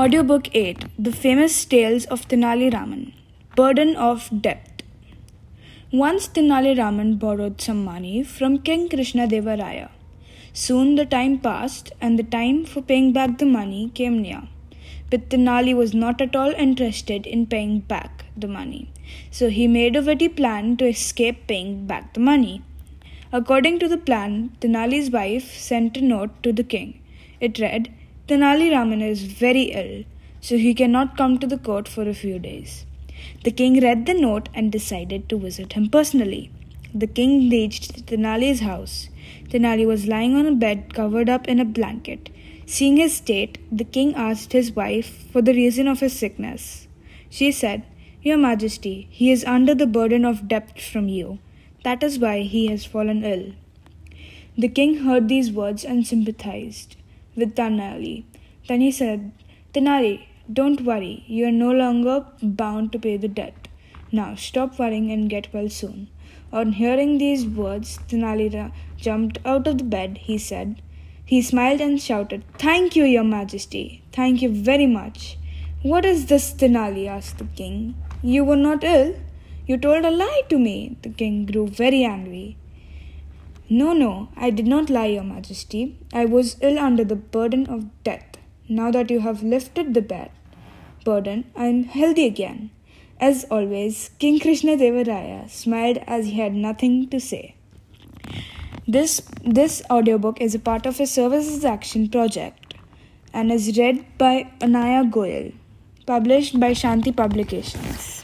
Audiobook 8 The Famous Tales of Tenali Raman Burden of Debt. Once Tenali Raman borrowed some money from King Krishna Deva Raya. Soon the time passed and the time for paying back the money came near. But Tenali was not at all interested in paying back the money, so he made a witty plan to escape paying back the money. According to the plan, Tenali's wife sent a note to the king. It read, Tenali Raman is very ill, so he cannot come to the court for a few days. The king read the note and decided to visit him personally. The king reached Tenali's house. Tenali was lying on a bed covered up in a blanket. Seeing his state, the king asked his wife for the reason of his sickness. She said, Your Majesty, he is under the burden of debt from you. That is why he has fallen ill. The king heard these words and sympathized with Tenali. Then he said, Tenali, don't worry, you are no longer bound to pay the debt. Now stop worrying and get well soon. On hearing these words, Tenali jumped out of the bed. He said, he smiled and shouted, Thank you, Your Majesty. Thank you very much. What is this, Tenali? asked the king. You were not ill. You told a lie to me. The king grew very angry. No, no, I did not lie, Your Majesty. I was ill under the burden of death. Now that you have lifted the bed, burden, I am healthy again. As always, King Krishna Deva Raya smiled as he had nothing to say. This, this audiobook is a part of a Service as Action project and is read by Anaya Goyal, published by Shanti Publications.